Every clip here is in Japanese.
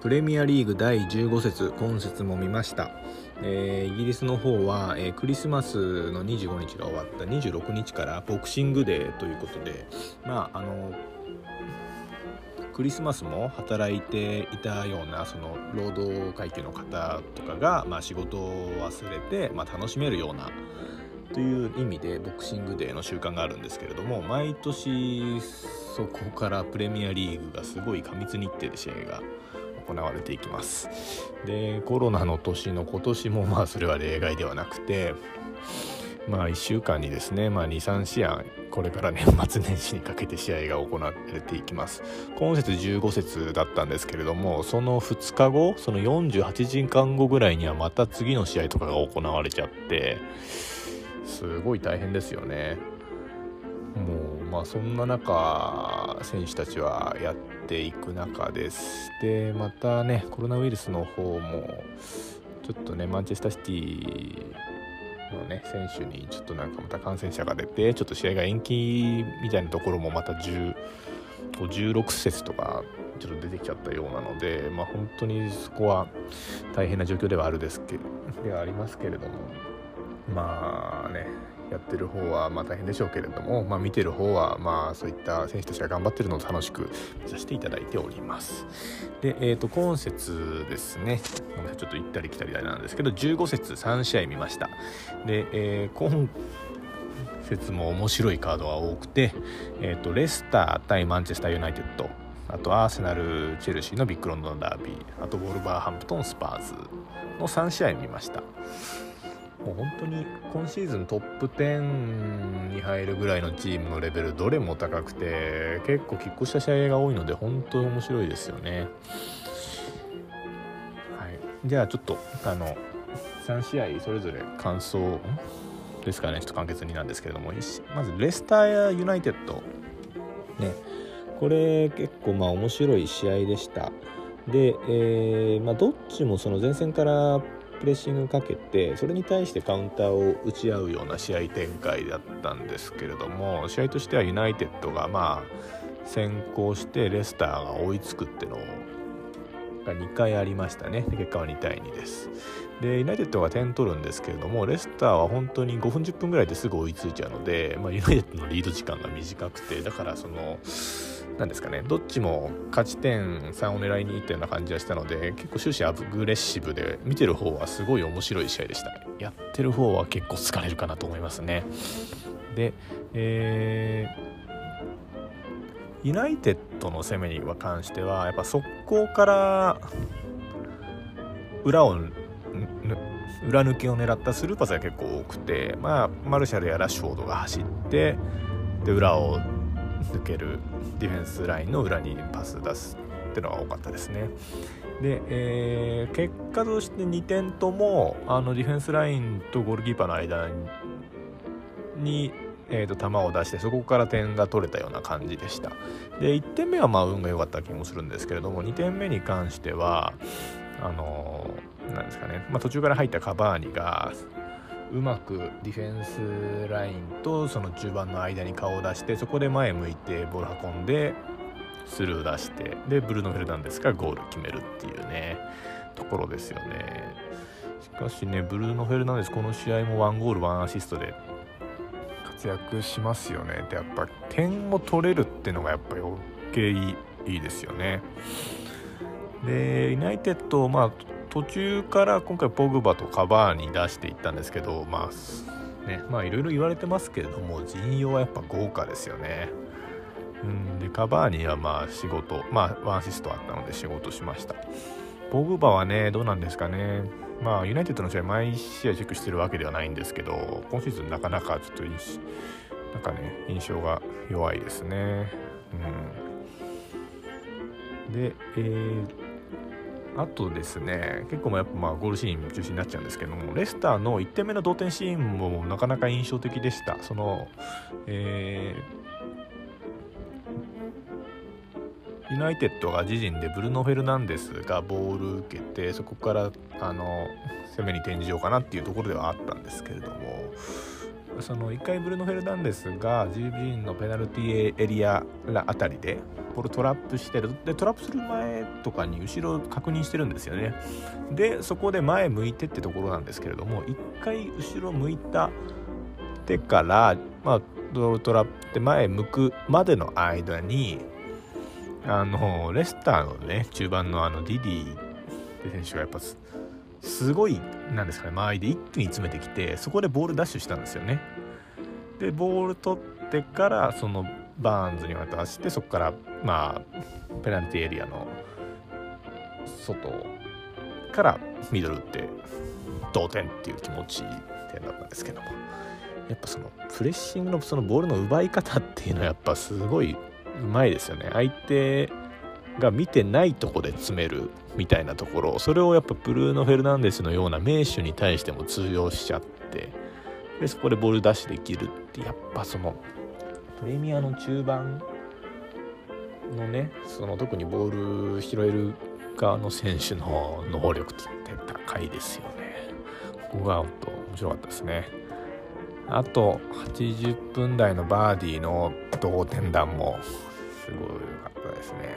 プレミアリーグ第15節今節も見ました、えーイギリスの方は、えークリスマスの25日が終わった26日からボクシングデーということでまああのクリスマスも働いていたようなその労働階級の方とかが、まあ、仕事を忘れて、まあ、楽しめるようなという意味でボクシングデーの習慣があるんですけれども毎年そこからプレミアリーグがすごい過密日程で試合が。行われていきます。でコロナの年の今年もまあそれは例外ではなくてまあ1週間にですね、まあ、23試合これから年末年始にかけて試合が行われていきます。今節15節だったんですけれどもその2日後その48時間後ぐらいにはまた次の試合とかが行われちゃってすごい大変ですよね。もうまあそんな中選手たちはやっていく中です。でまたねコロナウイルスの方もちょっとねマンチェスターシティのね選手にちょっとなんかまた感染者が出てちょっと試合が延期みたいなところもまた10 16節とかちょっと出てきちゃったようなのでまあ本当にそこは大変な状況ではあるですけではありますけれどもまあねやってる方はまあ大変でしょうけれども、まあ、見てる方はまあそういった選手たちが頑張ってるのを楽しく見させていただいております。で、えー、と今節ですねちょっと行ったり来たりなんですけど15節3試合見ました。で、えー今節も面白いカードが多くて、えー、とレスター対マンチェスターユナイテッドあとアーセナルチェルシーのビッグロンドンダービーあとウォルバーハンプトンスパーズの3試合見ました。もう本当に今シーズントップ10に入るぐらいのチームのレベルどれも高くて結構拮抗した試合が多いので本当に面白いですよね。はい、じゃあちょっとあの3試合それぞれ感想ですかね。ちょっと簡潔になんですけれども。まずレスターやユナイテッド。ね。これ結構まあ面白い試合でした。で、えーまあ、どっちもその前線からプレッシングかけてそれに対してカウンターを打ち合うような試合展開だったんですけれども試合としてはユナイテッドがまあ先行してレスターが追いつくってのが2回ありましたね。結果は2対2です。でユナイテッドが点取るんですけれどもレスターは本当に5分10分ぐらいですぐ追いついちゃうので、まあ、ユナイテッドのリード時間が短くてだからそのなんですかね。どっちも勝ち点3を狙いにいったような感じがしたので結構終始アグレッシブで見てる方はすごい面白い試合でしたやってる方は結構疲れるかなと思いますね。で、えーユナイテッドの攻めに関してはやっぱ速攻から裏をぬ裏抜けを狙ったスルーパスが結構多くて、まあ、マルシャルやラッシュフォードが走ってで裏を抜けるディフェンスラインの裏にパス出すっていうのが多かったですね。で、えー結果として2点ともあのディフェンスラインとゴールキーパーの間に、えー、と球を出してそこから点が取れたような感じでした。で1点目はまあ運が良かった気もするんですけれども2点目に関してはあのーなんですかね、まあ、途中から入ったカバーニがうまくディフェンスラインとその中盤の間に顔を出してそこで前向いてボール運んでスルー出してでブルーノ・フェルナンデスがゴール決めるっていうねところですよね。しかしねブルーノ・フェルナンデスこの試合も1ゴール1アシストで活躍しますよね。でやっぱ点を取れるってのがやっぱ余計いいいいですよね。でユナイテッドまあ途中から今回ポグバとカバーに出していったんですけどまあねまあいろいろ言われてますけれども陣容はやっぱ豪華ですよね。うんでカバーニはまあ仕事まあワンシストあったので仕事しました。ポグバはねどうなんですかね。まあユナイテッドの試合毎試合チェックしてるわけではないんですけど今シーズンなかなかちょっとなんかね印象が弱いですね。うん。でえーあとですね結構やっぱまあゴールシーン中心になっちゃうんですけどもレスターの1点目の同点シーンもなかなか印象的でした。その、えーユナイテッドが自陣でブルノ・フェルナンデスがボール受けてそこからあの攻めに転じようかなっていうところではあったんですけれどもその1回ブルノ・フェルナンデスが GB のペナルティエリアあたりでボールトラップしてる。でトラップする前とかに後ろ確認してるんですよね。でそこで前向いてってところなんですけれども1回後ろ向いたてからまあドルトラップって前向くまでの間にあのレスターのね中盤のあのディディって選手がやっぱすごいなんですかね周りで一気に詰めてきてそこでボールダッシュしたんですよね。でボール取ってからそのバーンズに渡してそこからまあペナルティエリアの外からミドル打って同点っていう気持ち点だったんですけども。やっぱそのプレッシングのそのボールの奪い方っていうのはやっぱすごいうまいですよね。相手が見てないとこで詰めるみたいなところそれをやっぱブルーノ・フェルナンデスのような名手に対しても通用しちゃってでそこでボール出しできるってやっぱそのプレミアの中盤のねその特にボール拾える側の選手の能力って高いですよね。ここが本当面白かったですね。あと80分台のバーディーの同点弾もすごい良かったですね、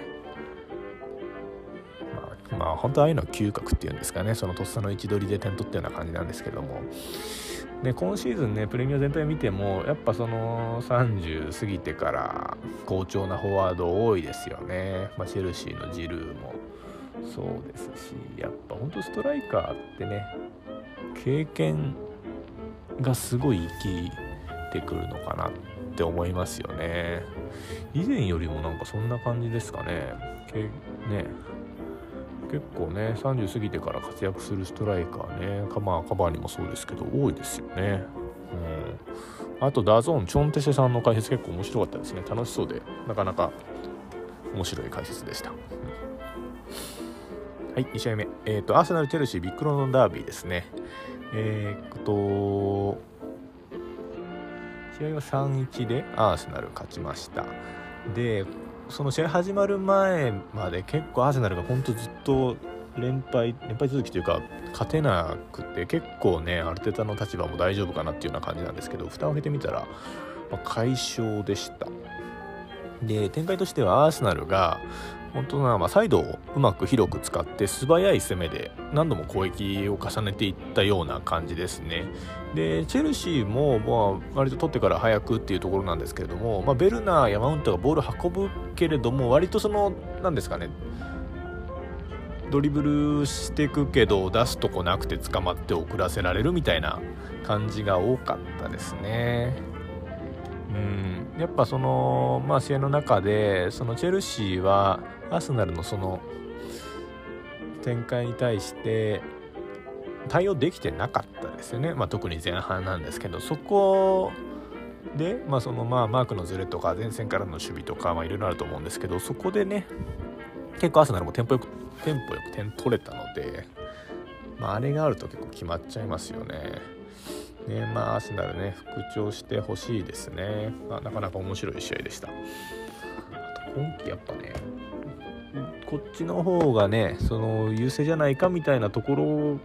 まあ、本当ああいうのは嗅覚っていうんですかね。そのとっさの位置取りで点取ったような感じなんですけども。で今シーズンねプレミア全体見てもやっぱその30過ぎてから好調なフォワード多いですよね、まあ、チェルシーのジルーも。そうですしやっぱ本当ストライカーってね経験がすごい生きてくるのかなって思いますよね。以前よりもなんかそんな感じですかね。ね。結構ね30過ぎてから活躍するストライカーねカバーカバーにもそうですけど多いですよね。うん。あと DAZN チョンテセさんの解説結構面白かったですね。楽しそうでなかなか面白い解説でした、うん、はい2試合目。えっ、ー、とアーセナル・チェルシービッグロンドンダービーですね。えー、っと試合は3-1でアーセナル勝ちました。でその試合始まる前まで結構アーセナルが本当ずっと連敗連敗続きというか勝てなくて結構ねアルテタの立場も大丈夫かなっていうような感じなんですけど蓋を開けてみたら、まあ、快勝でした。で展開としてはアーセナルが本当な、まあ、サイドをうまく広く使って素早い攻めで何度も攻撃を重ねていったような感じですね。でチェルシーも、まあ、割と取ってから早くっていうところなんですけれども、まあ、ベルナーやマウントがボール運ぶけれども割とその何ですかねドリブルしていくけど出すとこなくて捕まって遅らせられるみたいな感じが多かったですね。うんやっぱその、まあ、試合の中でそのチェルシーはアーセナルのその展開に対して対応できてなかったですよね、まあ、特に前半なんですけどそこで、まあそのまあマークのズレとか前線からの守備とかいろいろあると思うんですけどそこでね結構アーセナルもテンポよくテンポよく点取れたので、まあ、あれがあると結構決まっちゃいますよね。ねまあ、アーセナルね復調してほしいですね、まあ、なかなか面白い試合でした。今季やっぱねこっちの方がねその優勢じゃないかみたいなところ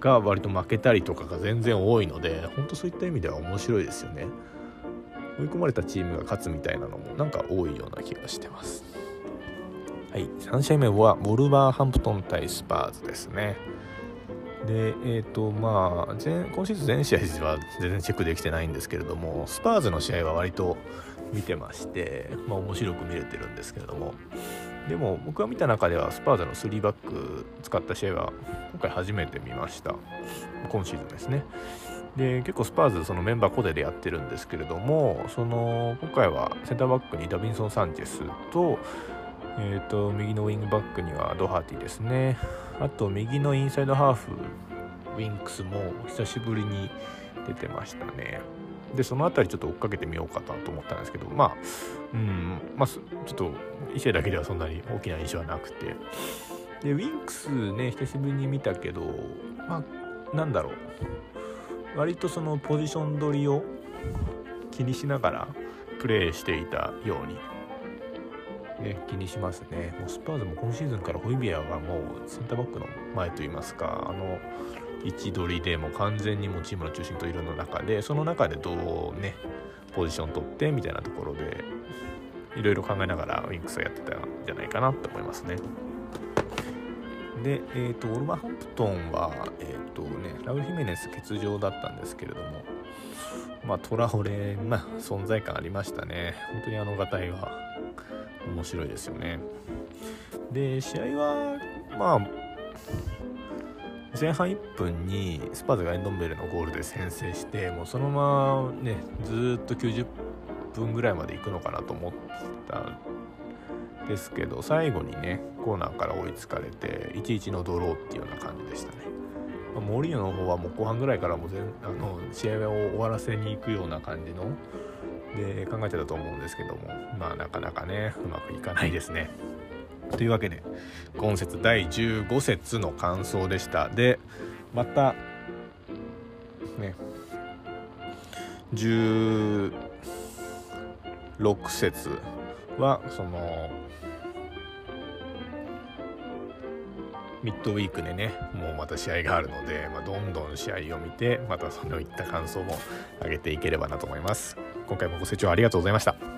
が割と負けたりとかが全然多いので本当そういった意味では面白いですよね。追い込まれたチームが勝つみたいなのもなんか多いような気がしてます。はい3試合目はウォルバーハンプトン対スパーズですね。でえ、ー、とまあ前今シーズン全試合は全然チェックできてないんですけれどもスパーズの試合は割と見てましてまあ面白く見れてるんですけれども。でも僕が見た中ではスパーズの3バック使った試合は今回初めて見ました。今シーズンですね。で結構スパーズそのメンバー固定ででやってるんですけれどもその今回はセンターバックにダビンソン・サンチェスと,、えーと、右のウィングバックにはドハーティですね。あと右のインサイドハーフウィンクスも久しぶりに出てましたね。でその辺りちょっと追っかけてみようかなと思ったんですけどまあうんまあちょっと一戦だけではそんなに大きな印象はなくて。でウィンクスね久しぶりに見たけどまあなんだろう。割とそのポジション取りを気にしながらプレーしていたようにね、気にしますね。もうスパーズも今シーズンからホイビアがもうセンターバックの前といいますか、あの位置取りでも完全にもうチームの中心といるの中でその中でどうねポジション取ってみたいなところでいろいろ考えながらウィンクスをやってたんじゃないかなと思いますね。で、えーと、オルバハンプトンは、えーとね、ラウル・ヒメネス欠場だったんですけれども、まあ、トラオレ、まあ、存在感ありましたね。本当にあのがたいは面白いですよね。で、試合は、まあ、前半1分にスパーズがエンドンベルのゴールで先制してもうそのままねずっと90分ぐらいまで行くのかなと思ったんですけど最後にねコーナーから追いつかれて1-1のドローっていうような感じでしたね。まあ、モリーノの方はもう後半ぐらいからもう全あの試合を終わらせに行くような感じので考えてたと思うんですけどもまあなかなかねうまくいかないですね。というわけで今節第15節の感想でした。でまたね16節はそのミッドウィークでねもうまた試合があるので、まあ、どんどん試合を見てまたそのいった感想も上げていければなと思います今回もご清聴ありがとうございました。